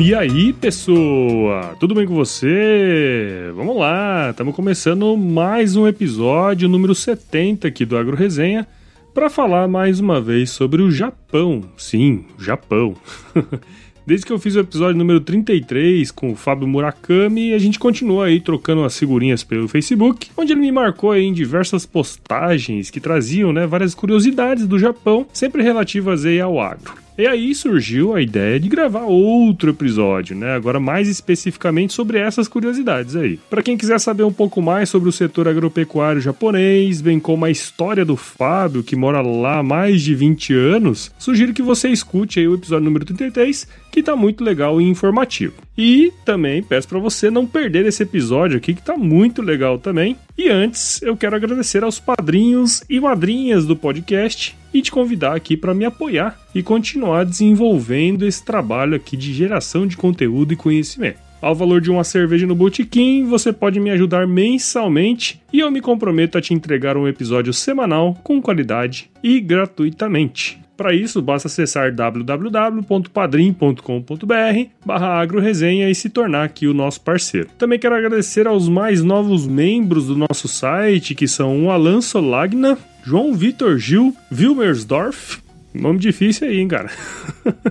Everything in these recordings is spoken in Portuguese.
E aí, pessoa? Tudo bem com você? Vamos lá, estamos começando mais um episódio número 70 aqui do Agro Resenha para falar mais uma vez sobre o Japão. Sim, Japão. Desde que eu fiz o episódio número 33 com o Fábio Murakami, a gente continua aí trocando as figurinhas pelo Facebook, onde ele me marcou aí em diversas postagens que traziam, né, várias curiosidades do Japão, sempre relativas aí ao agro. E aí surgiu a ideia de gravar outro episódio, né? Agora mais especificamente sobre essas curiosidades aí. Para quem quiser saber um pouco mais sobre o setor agropecuário japonês, bem como a história do Fábio, que mora lá há mais de 20 anos, sugiro que você escute aí o episódio número 33, que tá muito legal e informativo. E também peço para você não perder esse episódio aqui que tá muito legal também. E antes, eu quero agradecer aos padrinhos e madrinhas do podcast e te convidar aqui para me apoiar e continuar desenvolvendo esse trabalho aqui de geração de conteúdo e conhecimento. Ao valor de uma cerveja no botequim, você pode me ajudar mensalmente e eu me comprometo a te entregar um episódio semanal com qualidade e gratuitamente. Para isso, basta acessar www.padrim.com.br barra agroresenha e se tornar aqui o nosso parceiro. Também quero agradecer aos mais novos membros do nosso site, que são o Alan Solagna, João Vitor Gil Wilmersdorf, nome difícil aí, hein, cara?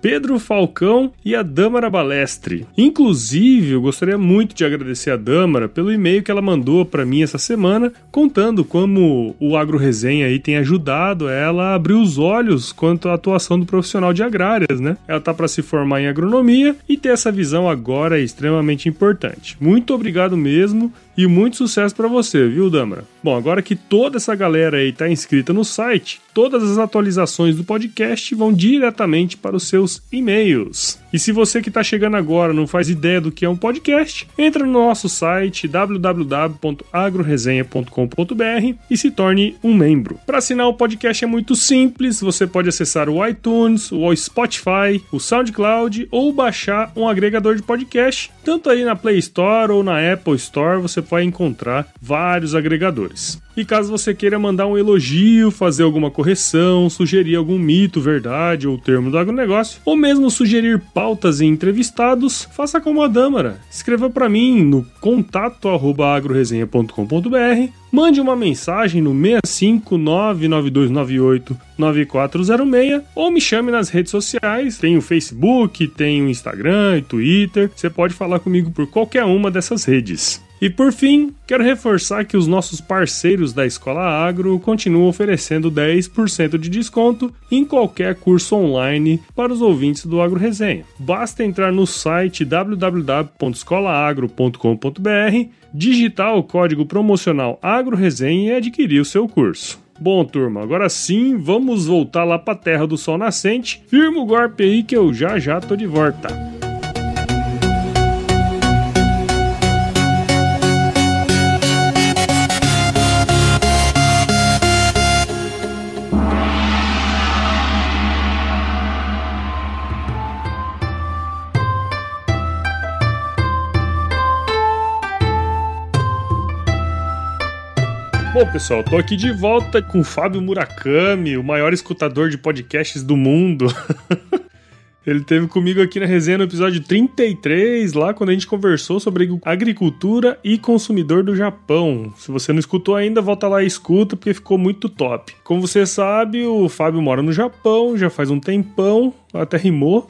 Pedro Falcão e a Dâmara Balestre. Inclusive, eu gostaria muito de agradecer a Dâmara pelo e-mail que ela mandou para mim essa semana, contando como o Agro Resenha aí tem ajudado ela a abrir os olhos quanto à atuação do profissional de agrárias, né? Ela tá para se formar em agronomia e ter essa visão agora é extremamente importante. Muito obrigado mesmo e muito sucesso para você, viu, Dâmara? Bom, agora que toda essa galera aí tá inscrita no site, todas as atualizações do podcast vão diretamente para os seus e-mails. E se você que está chegando agora não faz ideia do que é um podcast, entra no nosso site www.agroresenha.com.br e se torne um membro. Para assinar o podcast é muito simples, você pode acessar o iTunes, o Spotify, o SoundCloud ou baixar um agregador de podcast, tanto aí na Play Store ou na Apple Store, você vai encontrar vários agregadores. E caso você queira mandar um elogio, fazer alguma correção, sugerir algum mito, verdade ou termo do agronegócio, ou mesmo sugerir pautas e entrevistados, faça como a Dâmara. Escreva para mim no contato@agroresenha.com.br, mande uma mensagem no 65992989406 ou me chame nas redes sociais. Tem o Facebook, tem o Instagram e Twitter. Você pode falar comigo por qualquer uma dessas redes. E por fim, quero reforçar que os nossos parceiros da Escola Agro continuam oferecendo 10% de desconto em qualquer curso online para os ouvintes do Agro Resenha. Basta entrar no site www.escolaagro.com.br, digitar o código promocional Agro Resenha e adquirir o seu curso. Bom, turma, agora sim, vamos voltar lá para a terra do sol nascente. Firma o golpe aí que eu já já tô de volta. Bom, pessoal, tô aqui de volta com o Fábio Murakami, o maior escutador de podcasts do mundo. Ele teve comigo aqui na resenha no episódio 33, lá quando a gente conversou sobre agricultura e consumidor do Japão. Se você não escutou ainda, volta lá e escuta, porque ficou muito top. Como você sabe, o Fábio mora no Japão já faz um tempão, até rimou.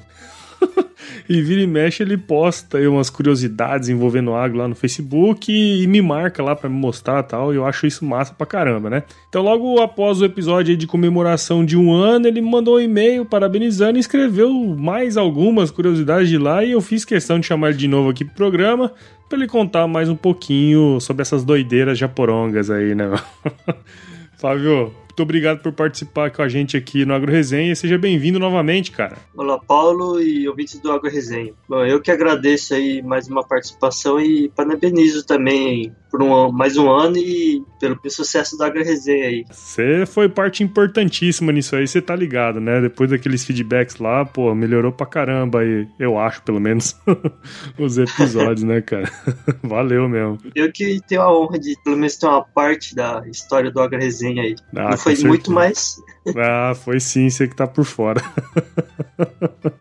E vira e mexe, ele posta aí umas curiosidades envolvendo água lá no Facebook e, e me marca lá para me mostrar tal. E eu acho isso massa pra caramba, né? Então, logo após o episódio de comemoração de um ano, ele me mandou um e-mail parabenizando e escreveu mais algumas curiosidades de lá. E eu fiz questão de chamar ele de novo aqui pro programa para ele contar mais um pouquinho sobre essas doideiras japorongas aí, né? Fábio, muito obrigado por participar com a gente aqui no Agro Resenha. Seja bem-vindo novamente, cara. Olá, Paulo e ouvintes do Agro Resenha. Bom, eu que agradeço aí mais uma participação e parabenizo também por um, mais um ano e pelo sucesso da Agro Resenha aí. Você foi parte importantíssima nisso aí, você tá ligado, né? Depois daqueles feedbacks lá, pô, melhorou pra caramba aí, eu acho, pelo menos, os episódios, né, cara? Valeu mesmo. Eu que tenho a honra de, pelo menos, ter uma parte da história do Agro Resenha aí. Ah, Não foi muito, mais. ah, foi sim, você que tá por fora.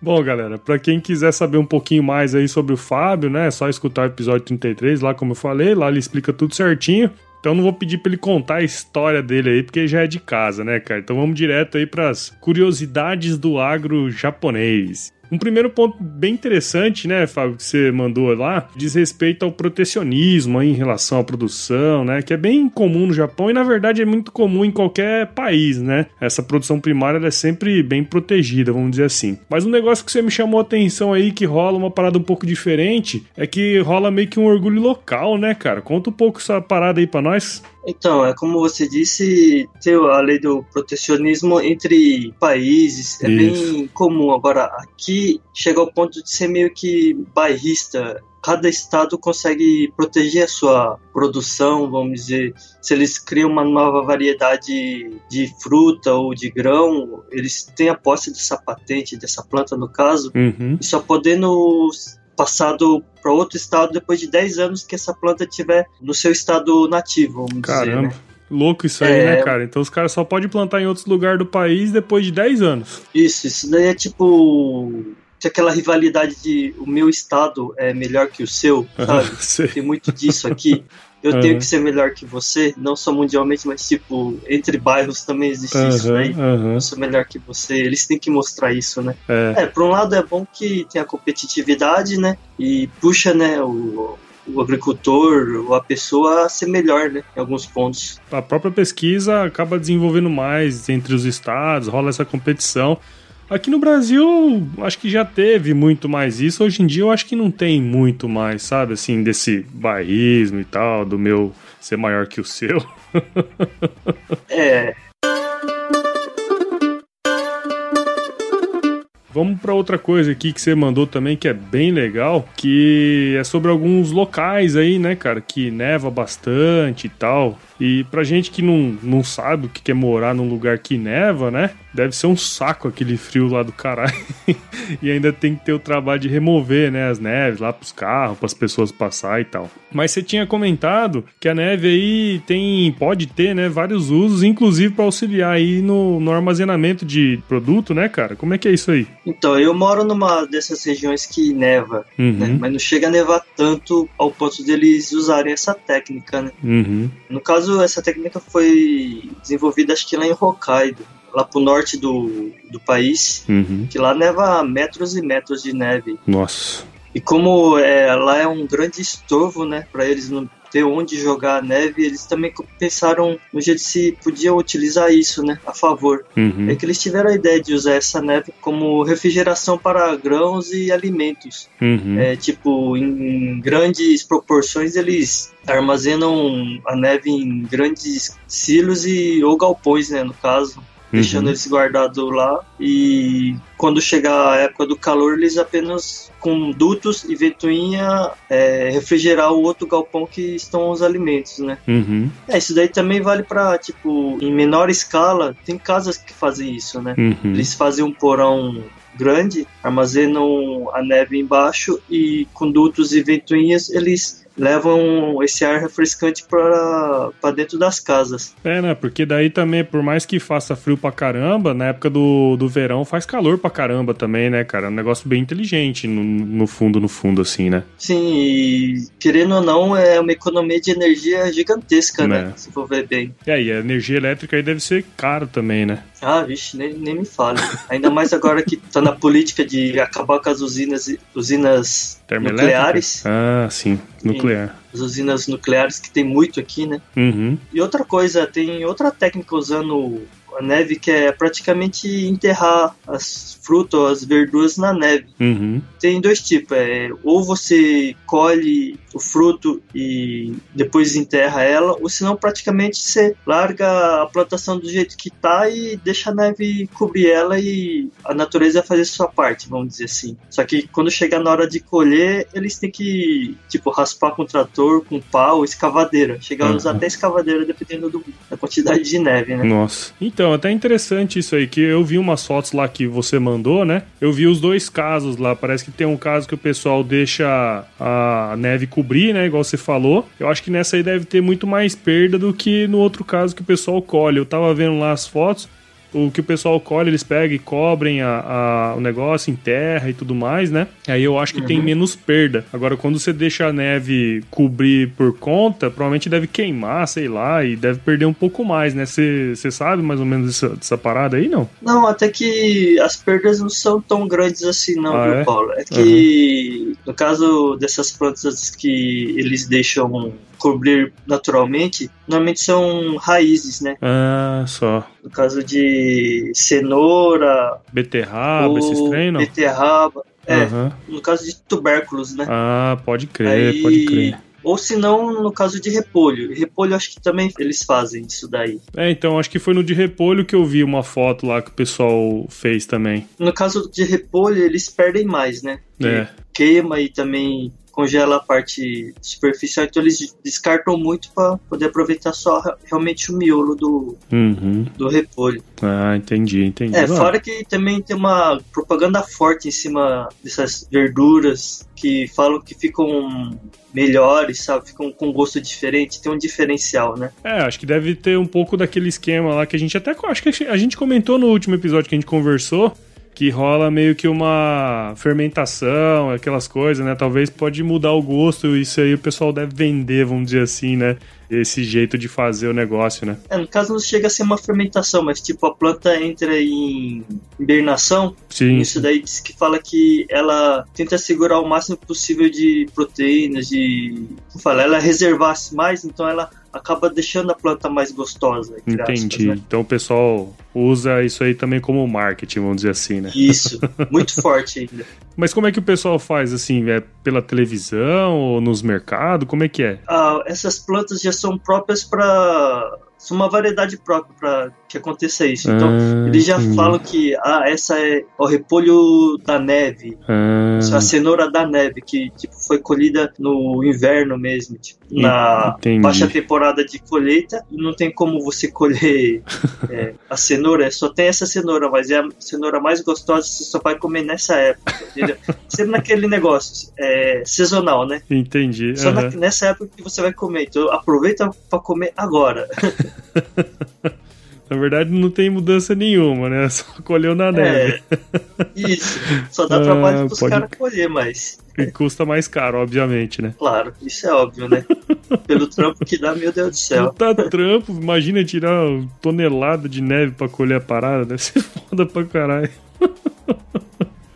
Bom, galera, para quem quiser saber um pouquinho mais aí sobre o Fábio, né, é só escutar o episódio 33 lá, como eu falei, lá ele explica tudo certinho. Então não vou pedir para ele contar a história dele aí, porque já é de casa, né, cara? Então vamos direto aí para as curiosidades do agro japonês. Um primeiro ponto bem interessante, né, Fábio, que você mandou lá, diz respeito ao protecionismo aí em relação à produção, né, que é bem comum no Japão e na verdade é muito comum em qualquer país, né? Essa produção primária é sempre bem protegida, vamos dizer assim. Mas um negócio que você me chamou a atenção aí que rola uma parada um pouco diferente é que rola meio que um orgulho local, né, cara? Conta um pouco essa parada aí para nós. Então, é como você disse, ter a lei do protecionismo entre países é Isso. bem comum. Agora, aqui chega ao ponto de ser meio que bairrista. Cada estado consegue proteger a sua produção, vamos dizer. Se eles criam uma nova variedade de fruta ou de grão, eles têm a posse dessa patente, dessa planta no caso, uhum. e só podendo passado para outro estado depois de 10 anos que essa planta tiver no seu estado nativo, vamos Caramba. dizer. Né? Louco isso aí, né, é... né, cara? Então os caras só podem plantar em outros lugares do país depois de 10 anos. Isso, isso daí é tipo aquela rivalidade de o meu estado é melhor que o seu, sabe? Tem muito disso aqui. eu uhum. tenho que ser melhor que você, não só mundialmente, mas tipo, entre bairros também existe uhum, isso, né? Uhum. Eu sou melhor que você, eles têm que mostrar isso, né? É. é, por um lado é bom que tem a competitividade, né? E puxa, né, o, o agricultor ou a pessoa a ser melhor, né, em alguns pontos. A própria pesquisa acaba desenvolvendo mais entre os estados, rola essa competição. Aqui no Brasil, acho que já teve muito mais isso. Hoje em dia, eu acho que não tem muito mais, sabe? Assim, desse bairrismo e tal, do meu ser maior que o seu. é, Vamos para outra coisa aqui que você mandou também que é bem legal, que é sobre alguns locais aí, né, cara, que neva bastante e tal. E pra gente que não, não sabe o que é morar num lugar que neva, né? Deve ser um saco aquele frio lá do caralho. e ainda tem que ter o trabalho de remover, né, as neves lá pros carros, pras pessoas passar e tal. Mas você tinha comentado que a neve aí tem, pode ter, né, vários usos, inclusive para auxiliar aí no, no armazenamento de produto, né, cara? Como é que é isso aí? Então, eu moro numa dessas regiões que neva, uhum. né? Mas não chega a nevar tanto ao ponto deles usarem essa técnica, né? Uhum. No caso, caso, essa técnica foi desenvolvida, acho que lá em Hokkaido, lá pro norte do, do país, uhum. que lá neva metros e metros de neve. Nossa. E como é, lá é um grande estorvo, né, para eles não ter onde jogar a neve, eles também pensaram no jeito se podia utilizar isso, né, a favor. Uhum. É que eles tiveram a ideia de usar essa neve como refrigeração para grãos e alimentos. Uhum. É, tipo, em grandes proporções eles armazenam a neve em grandes silos e ou galpões, né, no caso deixando uhum. eles guardados lá. E quando chegar a época do calor, eles apenas com dutos e ventoinha é, refrigerar o outro galpão que estão os alimentos, né? Uhum. É, isso daí também vale para tipo, em menor escala, tem casas que fazem isso, né? Uhum. Eles fazem um porão grande, armazenam a neve embaixo e com dutos e ventoinhas eles levam esse ar refrescante para dentro das casas. É, né? Porque daí também, por mais que faça frio pra caramba, na época do, do verão faz calor pra caramba também, né, cara? É um negócio bem inteligente, no, no fundo, no fundo, assim, né? Sim, e querendo ou não, é uma economia de energia gigantesca, né? né? Se for ver bem. É, e a energia elétrica aí deve ser cara também, né? Ah, vixe, nem, nem me fale. Ainda mais agora que tá na política de acabar com as usinas, usinas nucleares. Ah, sim, nuclear. As usinas nucleares que tem muito aqui, né? Uhum. E outra coisa, tem outra técnica usando a neve que é praticamente enterrar as frutas, as verduras na neve. Uhum. Tem dois tipos, é ou você colhe o fruto e depois enterra ela, ou senão praticamente você larga a plantação do jeito que tá e deixa a neve cobrir ela e a natureza fazer sua parte, vamos dizer assim. Só que quando chegar na hora de colher, eles têm que tipo raspar com trator, com pau, escavadeira. Chegar a usar uhum. até escavadeira dependendo do, da quantidade de neve, né? Nossa. Então, até interessante isso aí, que eu vi umas fotos lá que você mandou, né? Eu vi os dois casos lá. Parece que tem um caso que o pessoal deixa a neve cobrir, né? Igual você falou. Eu acho que nessa aí deve ter muito mais perda do que no outro caso que o pessoal colhe. Eu tava vendo lá as fotos o que o pessoal colhe, eles pegam e cobrem a, a, o negócio em terra e tudo mais, né? Aí eu acho que uhum. tem menos perda. Agora, quando você deixa a neve cobrir por conta, provavelmente deve queimar, sei lá, e deve perder um pouco mais, né? Você sabe mais ou menos dessa, dessa, parada aí, não? Não, até que as perdas não são tão grandes assim, não, ah, viu, é? Paulo? É que, uhum. no caso dessas plantas que eles deixam cobrir naturalmente, normalmente são raízes, né? Ah, só. No caso de cenoura, beterraba, esses treinos? Beterraba. É, uhum. no caso de tubérculos, né? Ah, pode crer, Aí, pode crer. Ou se não, no caso de repolho. Repolho, acho que também eles fazem isso daí. É, então, acho que foi no de repolho que eu vi uma foto lá que o pessoal fez também. No caso de repolho, eles perdem mais, né? É. Queima e também congela a parte superficial, então eles descartam muito para poder aproveitar só realmente o miolo do, uhum. do repolho. Ah, entendi, entendi. É, fora que também tem uma propaganda forte em cima dessas verduras que falam que ficam melhores, sabe? Ficam com gosto diferente, tem um diferencial, né? É, acho que deve ter um pouco daquele esquema lá que a gente até acho que a gente comentou no último episódio que a gente conversou que rola meio que uma fermentação, aquelas coisas, né? Talvez pode mudar o gosto, isso aí o pessoal deve vender, vamos dizer assim, né? Esse jeito de fazer o negócio, né? É, no caso não chega a ser uma fermentação, mas tipo a planta entra em hibernação. Sim. Isso daí diz que fala que ela tenta segurar o máximo possível de proteínas, de. Como fala, ela reservar mais, então ela acaba deixando a planta mais gostosa. Entendi. Aspas, né? Então o pessoal usa isso aí também como marketing, vamos dizer assim, né? Isso, muito forte ainda. Mas como é que o pessoal faz assim? É pela televisão ou nos mercados? Como é que é? Ah, essas plantas já são próprias para são uma variedade própria para que aconteça isso. Então, ah, eles já sim. falam que ah, essa é o repolho da neve, ah. a cenoura da neve, que tipo, foi colhida no inverno mesmo, tipo, na Entendi. baixa temporada de colheita. Não tem como você colher é, a cenoura, só tem essa cenoura, mas é a cenoura mais gostosa, você só vai comer nessa época. Entendeu? Sempre naquele negócio é, sazonal, né? Entendi. Só uhum. na, nessa época que você vai comer. Então, aproveita para comer agora. Na verdade, não tem mudança nenhuma, né? Só colheu na neve. É, isso. Só dá trabalho ah, pros pode... caras colher, mas. E custa mais caro, obviamente, né? Claro, isso é óbvio, né? Pelo trampo que dá, meu Deus do céu. Tá trampo, imagina tirar tonelada de neve pra colher a parada, deve ser foda pra caralho.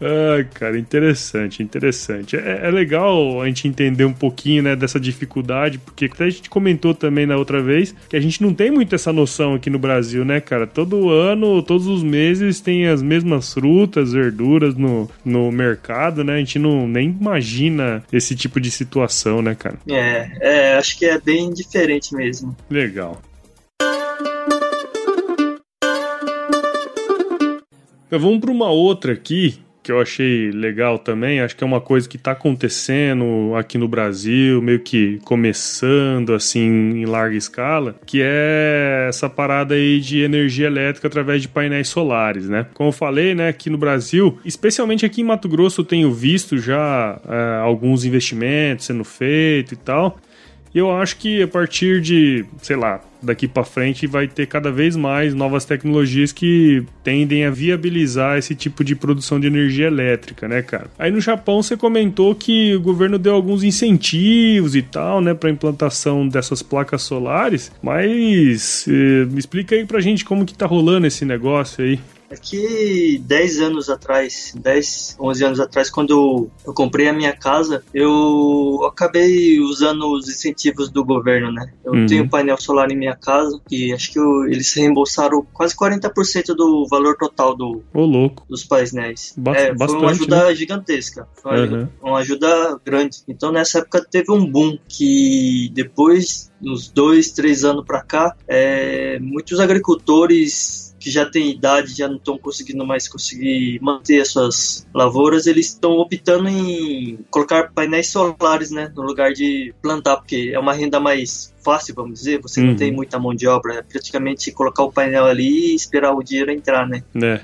Ah, cara, interessante, interessante. É, é, legal a gente entender um pouquinho, né, dessa dificuldade, porque até a gente comentou também na outra vez que a gente não tem muito essa noção aqui no Brasil, né, cara? Todo ano, todos os meses tem as mesmas frutas, verduras no, no mercado, né? A gente não nem imagina esse tipo de situação, né, cara? É, é acho que é bem diferente mesmo. Legal. Então, vamos para uma outra aqui que eu achei legal também, acho que é uma coisa que está acontecendo aqui no Brasil, meio que começando assim em larga escala, que é essa parada aí de energia elétrica através de painéis solares, né? Como eu falei, né, aqui no Brasil, especialmente aqui em Mato Grosso, eu tenho visto já é, alguns investimentos sendo feitos e tal. E eu acho que a partir de, sei lá, daqui para frente vai ter cada vez mais novas tecnologias que tendem a viabilizar esse tipo de produção de energia elétrica, né, cara? Aí no Japão você comentou que o governo deu alguns incentivos e tal, né, para implantação dessas placas solares, mas eh, explica aí pra gente como que tá rolando esse negócio aí. Aqui, 10 anos atrás, 10, 11 anos atrás, quando eu comprei a minha casa, eu acabei usando os incentivos do governo, né? Eu uhum. tenho painel solar em minha casa e acho que eu, eles reembolsaram quase 40% do valor total do, louco. dos painéis. Ba é, bastante, foi uma ajuda né? gigantesca, foi uhum. uma ajuda grande. Então, nessa época, teve um boom que depois, uns dois, três anos para cá, é, muitos agricultores que já têm idade, já não estão conseguindo mais conseguir manter as suas lavouras, eles estão optando em colocar painéis solares, né, no lugar de plantar, porque é uma renda mais fácil, vamos dizer, você uhum. não tem muita mão de obra, é praticamente colocar o painel ali e esperar o dinheiro entrar, né? É.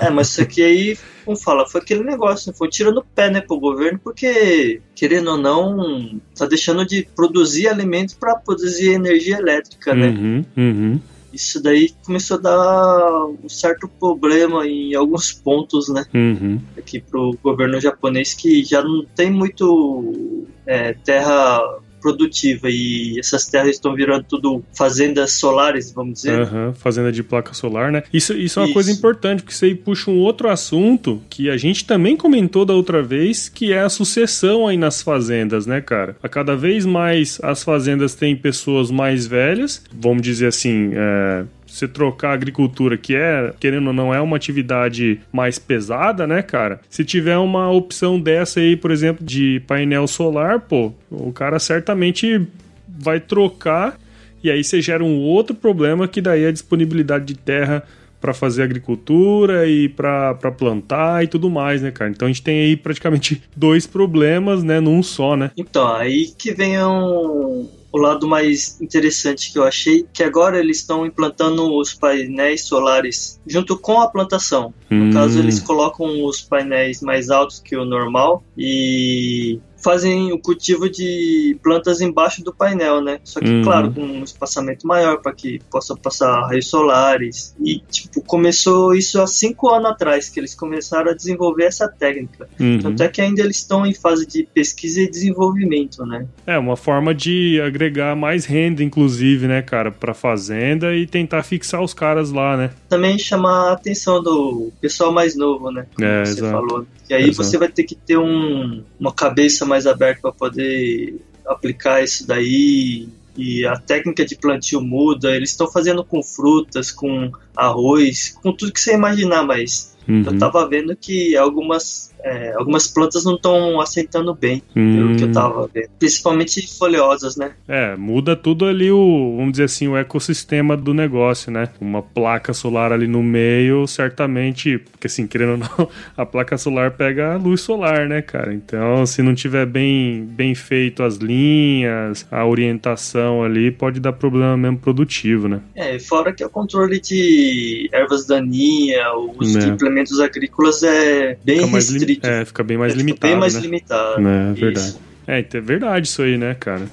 é, mas isso aqui aí, como fala, foi aquele negócio, foi tirando o pé, né, pro governo, porque, querendo ou não, tá deixando de produzir alimentos para produzir energia elétrica, né? Uhum, uhum isso daí começou a dar um certo problema em alguns pontos, né? Uhum. Aqui pro governo japonês que já não tem muito é, terra produtiva e essas terras estão virando tudo fazendas solares, vamos dizer. Uhum, fazenda de placa solar, né? Isso, isso é uma isso. coisa importante, porque isso aí puxa um outro assunto que a gente também comentou da outra vez, que é a sucessão aí nas fazendas, né, cara? A cada vez mais as fazendas têm pessoas mais velhas, vamos dizer assim, é, você trocar a agricultura, que é, querendo ou não, é uma atividade mais pesada, né, cara? Se tiver uma opção dessa aí, por exemplo, de painel solar, pô, o cara certamente vai trocar e aí você gera um outro problema que daí é a disponibilidade de terra para fazer agricultura e para plantar e tudo mais, né, cara? Então a gente tem aí praticamente dois problemas, né, num só, né? Então, aí que vem um, o lado mais interessante que eu achei, que agora eles estão implantando os painéis solares junto com a plantação. No hum. caso, eles colocam os painéis mais altos que o normal e fazem o cultivo de plantas embaixo do painel, né? Só que, uhum. claro, com um espaçamento maior para que possa passar raios solares. E, tipo, começou isso há cinco anos atrás, que eles começaram a desenvolver essa técnica. Uhum. Tanto é que ainda eles estão em fase de pesquisa e desenvolvimento, né? É, uma forma de agregar mais renda, inclusive, né, cara, pra fazenda e tentar fixar os caras lá, né? Também chamar a atenção do pessoal mais novo, né? Como é, você exato. falou. E aí exato. você vai ter que ter um, uma cabeça mais aberto para poder aplicar isso daí e a técnica de plantio muda. Eles estão fazendo com frutas, com arroz, com tudo que você imaginar, mas uhum. eu tava vendo que algumas é, algumas plantas não estão aceitando bem, hum. pelo que eu hum. tava vendo. Principalmente folhosas, né? É, muda tudo ali o, vamos dizer assim, o ecossistema do negócio, né? Uma placa solar ali no meio, certamente, porque assim, querendo ou não, a placa solar pega a luz solar, né, cara? Então, se não tiver bem, bem feito as linhas, a orientação ali, pode dar problema mesmo produtivo, né? É, fora que o controle de ervas daninhas, os é. implementos agrícolas é bem restrito restrito. É, fica bem mais é, limitado. Bem mais né? limitado. É, verdade. É, é verdade isso aí, né, cara?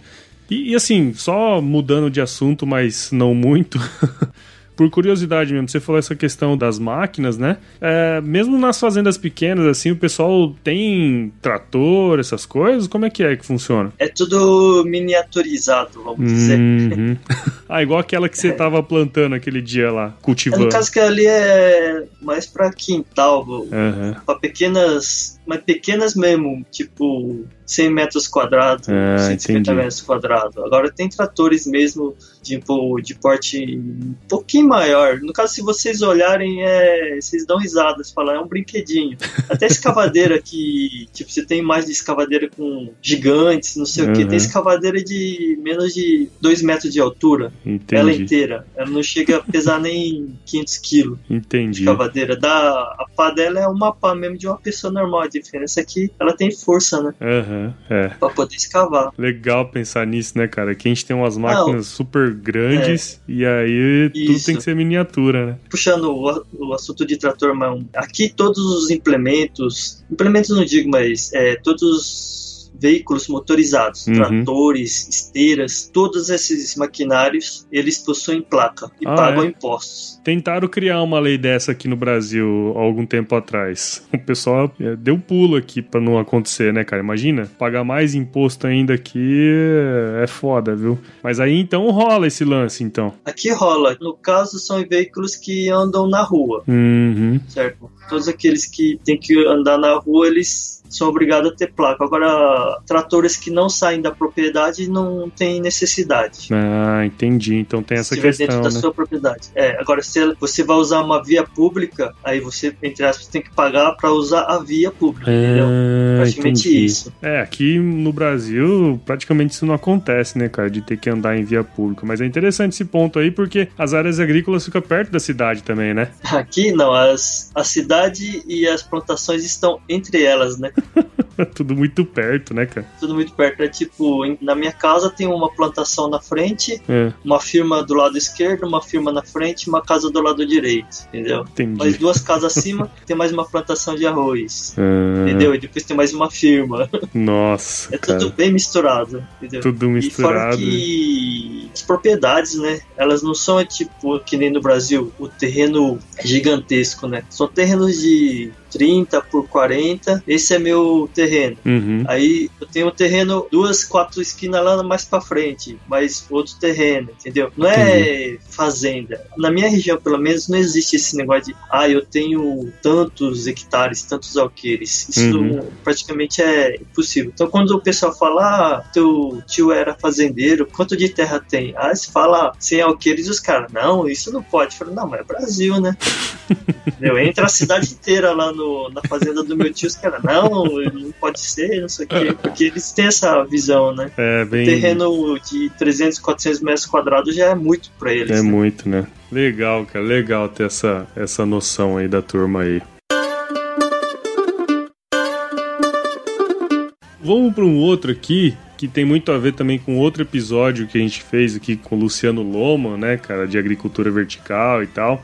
E, e, assim, só mudando de assunto, mas não muito. por curiosidade mesmo, você falou essa questão das máquinas, né? É, mesmo nas fazendas pequenas, assim, o pessoal tem trator, essas coisas? Como é que é que funciona? É tudo miniaturizado, vamos dizer. Uhum. ah, igual aquela que você estava plantando aquele dia lá, cultivando. No caso que ali é mais para quintal, uhum. para pequenas mas pequenas mesmo, tipo 100 metros quadrados, Ah, 150 entendi. metros quadrados. Agora tem tratores mesmo tipo, de porte um pouquinho maior. No caso, se vocês olharem, é, vocês dão risadas, falam, é um brinquedinho. Até escavadeira que, tipo, você tem mais de escavadeira com gigantes, não sei o que, Uhum. tem escavadeira de menos de 2 metros de altura, ela Entendi. inteira. Ela não chega a pesar nem 500 quilos Entendi. escavadeira. Da, a pá dela é uma pá mesmo de uma pessoa normal. Diferença é que ela tem força, né? Aham, é. Pra poder escavar. Legal pensar nisso, né, cara? Que a gente tem umas máquinas super grandes e aí tudo É. Isso. tem que ser miniatura, né? Puxando o, o assunto de trator, um- aqui todos os implementos, implementos não digo, mas é, todos os veículos motorizados, Uhum. tratores, esteiras, todos esses maquinários, eles possuem placa e Ah, pagam é? impostos. Tentaram criar uma lei dessa aqui no Brasil há algum tempo atrás. O pessoal é, deu pulo aqui pra não acontecer, né, cara? Imagina, pagar mais imposto ainda aqui é foda, viu? Mas aí então rola esse lance, então. Aqui rola, no caso são veículos que andam na rua, Uhum. certo? Todos aqueles que têm que andar na rua, eles são obrigados a ter placa. Agora, tratores que não saem da propriedade não tem necessidade. Ah, entendi. Então tem essa se questão, dentro da né? sua propriedade. É, agora se você vai usar uma via pública, aí você, entre aspas, tem que pagar para usar a via pública, entendeu? Ah, Praticamente entendi. isso. É, aqui no Brasil praticamente isso não acontece, né, cara, de ter que andar em via pública. Mas é interessante esse ponto aí, porque as áreas agrícolas ficam perto da cidade também, né? Aqui não, as, a cidade e as plantações estão entre elas, né? Tudo muito perto, né, cara? Tudo muito perto. É tipo, na minha casa tem uma plantação na frente, É, uma firma do lado esquerdo, uma firma na frente e uma casa do lado direito, entendeu? entendi. Mais duas casas acima tem mais uma plantação de arroz. Ah, Entendeu? E depois tem mais uma firma. Nossa, É cara. tudo bem misturado, entendeu? Tudo E fora misturado. que as propriedades, né? Elas não são tipo que nem no Brasil, o terreno é gigantesco, né? São terrenos de 30 por 40. Esse é meu terreno. Uhum. Aí eu tenho um terreno, duas, quatro esquinas lá mais pra frente, mais outro terreno, entendeu? Não é fazenda. Na minha região, pelo menos, não existe esse negócio de, ah, eu tenho tantos hectares, tantos alqueires. Isso Uhum. praticamente é impossível. Então, quando o pessoal fala, ah, teu tio era fazendeiro, quanto de terra tem? Ah, se fala 100 alqueires, os caras, não, isso não pode. Eu falo, não, mas é Brasil, né? Entendeu? Entra a cidade inteira lá no, na fazenda do meu tio, os caras, não, não pode ser, não sei o quê. Porque eles têm essa visão, né? É bem. Terreno de 300, 400 metros quadrados já é muito pra eles. É né? muito, né? Legal, cara. Legal ter essa, essa noção aí da turma aí. Vamos para um outro aqui que tem muito a ver também com outro episódio que a gente fez aqui com o Luciano Loma, né, cara, de agricultura vertical e tal.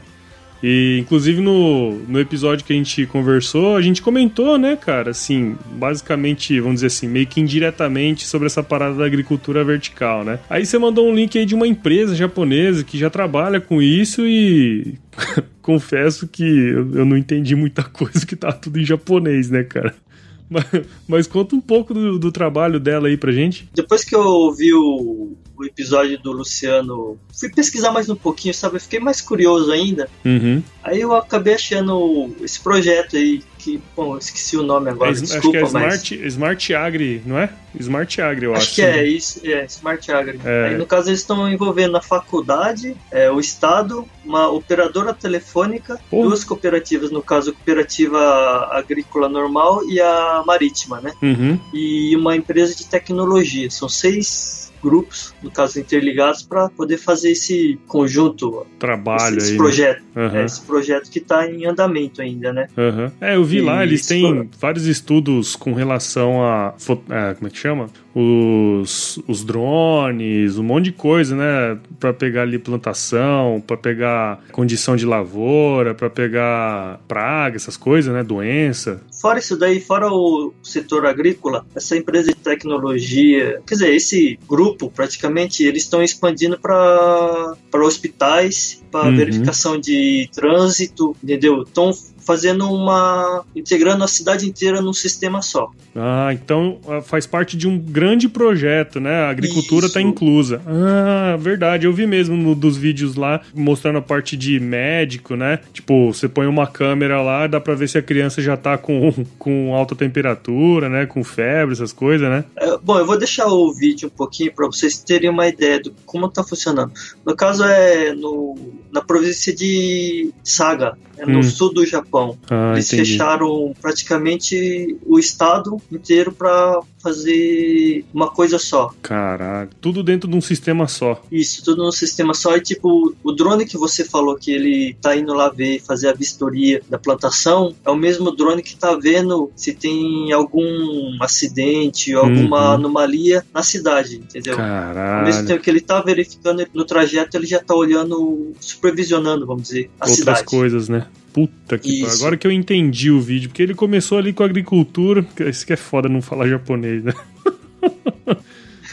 E inclusive no, no episódio que a gente conversou, a gente comentou, né, cara, assim, basicamente, vamos dizer assim, meio que indiretamente sobre essa parada da agricultura vertical, né? Aí você mandou um link aí de uma empresa japonesa que já trabalha com isso e confesso que eu, não entendi muita coisa que tá tudo em japonês, né, cara? Mas, mas conta um pouco do, do trabalho dela aí pra gente. Depois que eu ouvi o, o episódio do Luciano, fui pesquisar mais um pouquinho, sabe? Eu fiquei mais curioso ainda. Uhum. Aí eu acabei achando esse projeto aí, que, bom, eu esqueci o nome agora, É, acho desculpa, que é mas. Smart, Smart Agri, não é? Smart Agri, eu acho. Acho que é isso, é Smart Agri. É. Aí no caso eles estão envolvendo a faculdade, é, o Estado, uma operadora telefônica, Pô. duas cooperativas, no caso a cooperativa agrícola normal e a marítima, né? Uhum. E uma empresa de tecnologia. São seis grupos, no caso interligados, para poder fazer esse conjunto, Trabalho esse, esse aí. né? projeto, Aham. é, esse projeto que está em andamento ainda, né? Aham. É, eu vi lá, eles têm vários estudos com relação a. fo- é, como é que chama? Os, os drones, um monte de coisa, né? Pra pegar ali plantação, pra pegar condição de lavoura, pra pegar praga, essas coisas, né? Doença. Fora isso daí, fora o setor agrícola, essa empresa de tecnologia, quer dizer, esse grupo, praticamente, eles estão expandindo para hospitais, para Uhum. verificação de trânsito, entendeu? Estão fazendo uma. integrando a cidade inteira num sistema só. Ah, então ah, faz parte de um grande projeto, né? A agricultura está inclusa. Ah, verdade. Eu vi mesmo no, dos vídeos lá mostrando a parte de médico, né? Tipo, você põe uma câmera lá, dá pra ver se a criança já tá com, com alta temperatura, né? Com febre, essas coisas, né? É, bom, eu vou deixar o vídeo um pouquinho para vocês terem uma ideia de como tá funcionando. No caso é no, na província de Saga, é no hum. sul do Japão. Ah, Eles entendi. fecharam praticamente o estado inteiro para fazer uma coisa só. Caralho, tudo dentro de um sistema só. Isso, tudo num sistema só. E tipo, o drone que você falou que ele tá indo lá ver, fazer a vistoria da plantação, é o mesmo drone que tá vendo se tem algum acidente ou alguma uhum. anomalia na cidade, entendeu? Caralho. Ao mesmo tempo que ele tá verificando no trajeto, ele já tá olhando, supervisionando, vamos dizer, a Outras cidade. coisas, né? Puta que pariu. Agora que eu entendi o vídeo, porque ele começou ali com agricultura. Isso que é foda não falar japonês, né?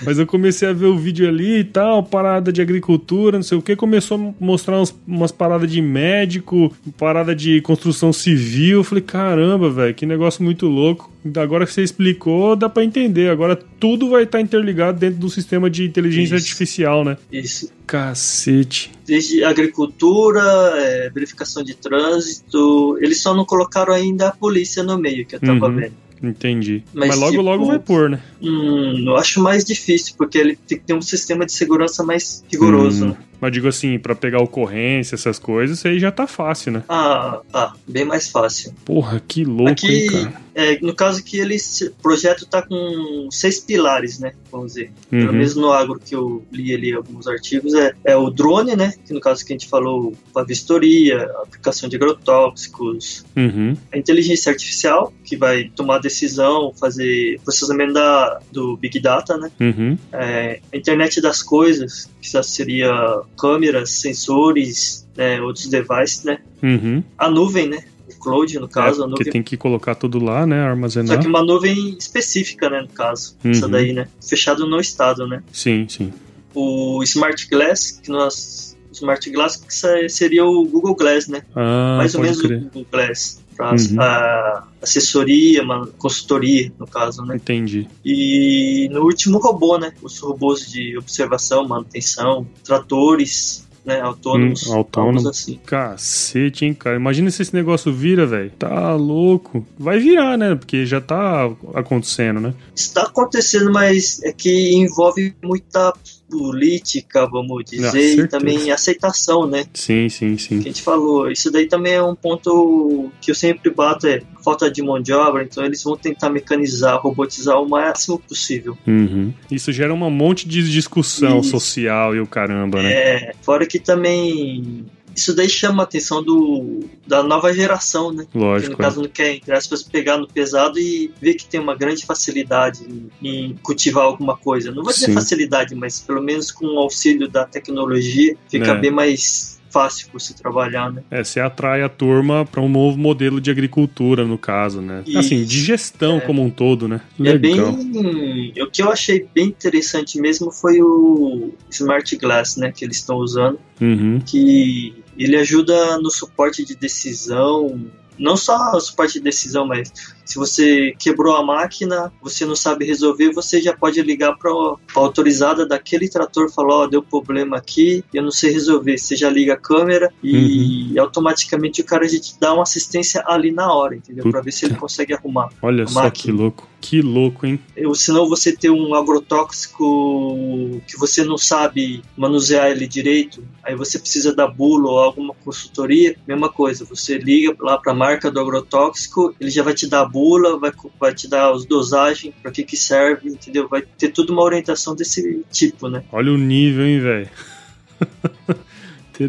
Mas eu comecei a ver o vídeo ali e tal, parada de agricultura, não sei o que. Começou a mostrar uns, umas paradas de médico, parada de construção civil. Eu falei, caramba, velho, que negócio muito louco. Agora que você explicou, dá para entender. Agora tudo vai estar tá interligado dentro do sistema de inteligência Isso. artificial, né? Isso. Cacete. Desde agricultura, é, verificação de trânsito. Eles só não colocaram ainda a polícia no meio, que eu tava uhum. vendo. Entendi. Mas, Mas logo, tipo, logo vai pôr, né? Hum, eu acho mais difícil, porque ele tem que ter um sistema de segurança mais rigoroso, hum. né? Mas digo assim, para pegar ocorrência, essas coisas, aí já tá fácil, né? Ah, tá. Bem mais fácil. Porra, que louco, Aqui, hein, cara? É, no caso que ele, o projeto tá com seis pilares, né? Vamos dizer. Uhum. Pelo menos no agro que eu li ali alguns artigos, é, é o drone, né? Que no caso que a gente falou, a vistoria, a aplicação de agrotóxicos, uhum. a inteligência artificial, que vai tomar decisão, fazer processamento da, do Big Data, né? Uhum. É, a internet das coisas, que seria câmeras, sensores, né, outros devices, né? Uhum. A nuvem, né? O cloud, no caso, é, a nuvem. Que tem que colocar tudo lá, né? Armazenar. Só que uma nuvem específica, né? No caso. Uhum. Essa daí, né? Fechado no estado, né? Sim, sim. O Smart Glass, que nós. Smart Glass que seria o Google Glass, né? Ah, Mais ou menos crer. o Google Glass para uhum. assessoria, consultoria, no caso, né? Entendi. E no último robô, né? Os robôs de observação, manutenção, tratores, né, autônomos. Hum, autônomos. assim. Cacete, hein, cara. Imagina se esse negócio vira, velho. Tá louco. Vai virar, né? Porque já tá acontecendo, né? Está acontecendo, mas é que envolve muita política, vamos dizer, e também aceitação, né? Sim, sim, sim. Que a gente falou. Isso daí também é um ponto que eu sempre bato, é falta de mão de obra, então eles vão tentar mecanizar, robotizar o máximo possível. Uhum. Isso gera um monte de discussão Isso. social e o caramba, né? É, fora que também isso daí chama a atenção do, da nova geração, né? Lógico. Que no caso não quer, entre aspas, pegar no pesado e ver que tem uma grande facilidade em, em cultivar alguma coisa. Não dizer Sim. facilidade, mas pelo menos com o auxílio da tecnologia fica é. bem mais fácil se trabalhar, né? É, você atrai a turma para um novo modelo de agricultura, no caso, né? Isso. Assim, de gestão é. como um todo, né? Legal. É bem... O que eu achei bem interessante mesmo foi o Smart Glass, né? Que eles estão usando. Uhum. Que ele ajuda no suporte de decisão, não só o suporte de decisão, mas se você quebrou a máquina, você não sabe resolver, você já pode ligar para a autorizada daquele trator e falar: Ó, oh, deu problema aqui, eu não sei resolver. Você já liga a câmera e uhum. automaticamente o cara já te dá uma assistência ali na hora, entendeu? Para ver se ele consegue arrumar. Olha só máquina. que louco. Que louco, hein? Ou senão você ter um agrotóxico que você não sabe manusear ele direito, aí você precisa da bula ou alguma consultoria, mesma coisa, você liga lá para a marca do agrotóxico, ele já vai te dar a bula, vai, vai te dar as dosagens, para que que serve, entendeu? Vai ter tudo uma orientação desse tipo, né? Olha o nível, hein, velho?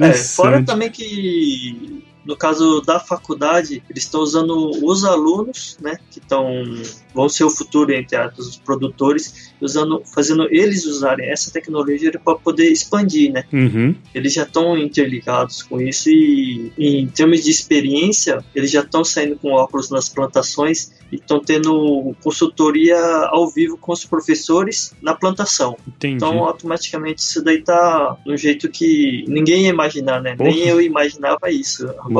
é, fora também que no caso da faculdade, eles estão usando os alunos, né, que estão vão ser o futuro entre os produtores, usando, fazendo eles usarem essa tecnologia para poder expandir, né? Uhum. Eles já estão interligados com isso e, em termos de experiência, eles já estão saindo com óculos nas plantações e estão tendo consultoria ao vivo com os professores na plantação. Entendi. Então, automaticamente, isso daí tá de um jeito que ninguém ia imaginar, né? Porra. Nem eu imaginava isso. Agora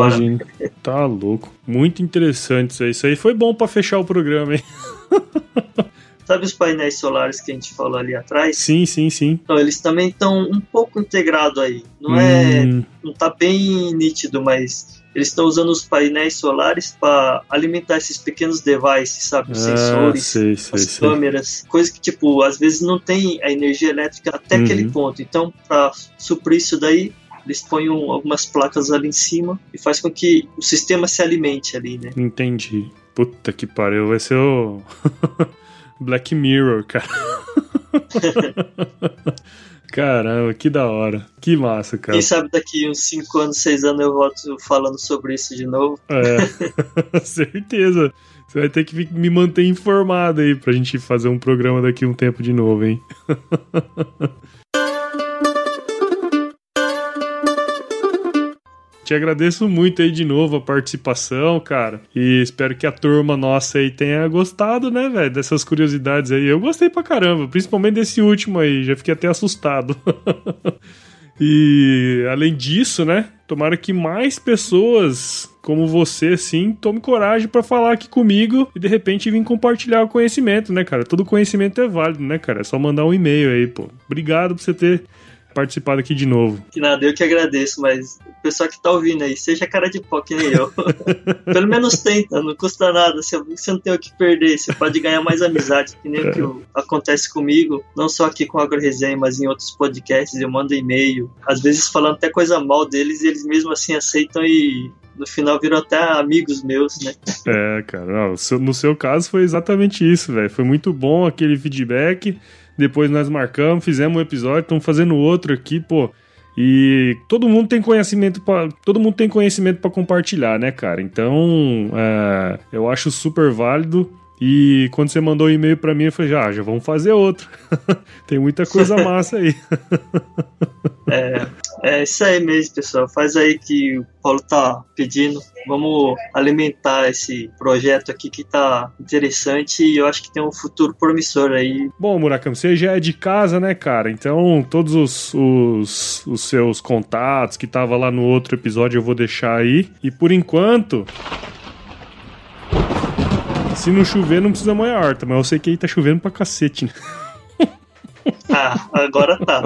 Tá louco. Muito interessante isso aí. Isso aí foi bom para fechar o programa, hein? Sabe os painéis solares que a gente falou ali atrás? Sim, sim, sim. Então, eles também estão um pouco integrados aí. Não é. Hum. Não tá bem nítido, mas eles estão usando os painéis solares para alimentar esses pequenos devices, sabe? Os ah, sensores, sei, sei, as sei. câmeras, coisa que, tipo, às vezes não tem a energia elétrica até uhum. aquele ponto. Então, para suprir isso daí, eles põem algumas placas ali em cima e faz com que o sistema se alimente ali, né? Entendi. Puta que pariu, vai ser o Black Mirror, cara. Caramba, que da hora. Que massa, cara. Quem sabe daqui uns 5 anos, 6 anos eu volto falando sobre isso de novo. É, certeza. Você vai ter que me manter informado aí pra gente fazer um programa daqui um tempo de novo, hein? Te agradeço muito aí de novo a participação, cara. E espero que a turma nossa aí tenha gostado, né, velho, dessas curiosidades aí. Eu gostei pra caramba, principalmente desse último aí, já fiquei até assustado. e além disso, né, tomara que mais pessoas como você, assim, tome coragem para falar aqui comigo e de repente vir compartilhar o conhecimento, né, cara? Todo conhecimento é válido, né, cara? É só mandar um e-mail aí, pô. Obrigado por você ter participado aqui de novo. Que nada, eu que agradeço, mas o pessoal que tá ouvindo aí, seja cara de pó que nem eu. Pelo menos tenta, não custa nada. Você, você não tem o que perder, você pode ganhar mais amizade, que nem é. o que é. acontece comigo, não só aqui com a Agro Resenha, mas em outros podcasts. Eu mando e-mail, às vezes falando até coisa mal deles, e eles mesmo assim aceitam e no final viram até amigos meus, né? É, cara, não, no seu caso foi exatamente isso, velho. Foi muito bom aquele feedback. Depois nós marcamos, fizemos um episódio, estamos fazendo outro aqui, pô. E todo mundo tem conhecimento para todo mundo tem conhecimento para compartilhar, né, cara? Então, é, eu acho super válido. E quando você mandou o um e-mail para mim, eu falei, já, ah, já vamos fazer outro. tem muita coisa massa aí. é, é isso aí mesmo, pessoal. Faz aí que o Paulo tá pedindo. Vamos alimentar esse projeto aqui que tá interessante e eu acho que tem um futuro promissor aí. Bom, Murakami, você já é de casa, né, cara? Então, todos os, os, os seus contatos que tava lá no outro episódio eu vou deixar aí. E por enquanto, se não chover, não precisa molhar a horta, mas eu sei que aí tá chovendo pra cacete, né? Ah, agora tá.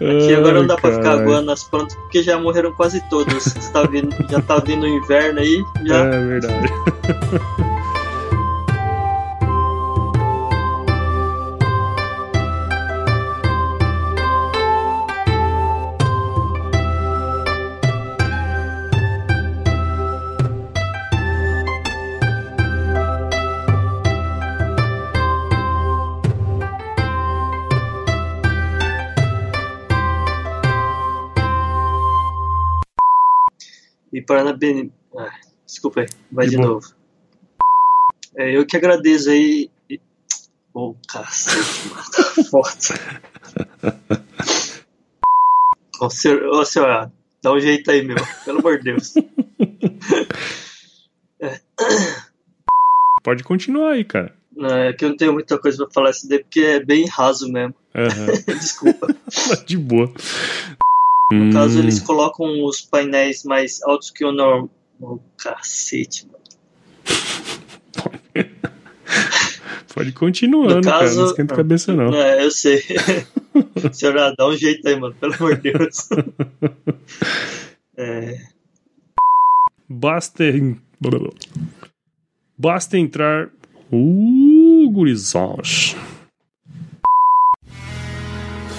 Aqui agora não dá pra ficar aguando as plantas porque já morreram quase todas. Tá vindo, já tá vindo o inverno aí. Já... É verdade. parabéns. Ah, desculpa aí, vai de, de novo. É, eu que agradeço aí. Ô, oh, cacete, mano. Tá forte. Ô, senhor, ô, senhora, dá um jeito aí, meu. Pelo amor de Deus. É. Pode continuar aí, cara. Não, é que eu não tenho muita coisa pra falar isso daí, porque é bem raso mesmo. Uhum. Desculpa. de boa. No hum. caso, eles hum. colocam os painéis mais altos que o normal. Oh, cacete, mano. Pode continuar, no caso, cara. Não esquenta a cabeça, não. É, eu sei. Senhora, dá um jeito aí, mano. Pelo amor de Deus. é... Basta. Basta entrar. Uh, gurizões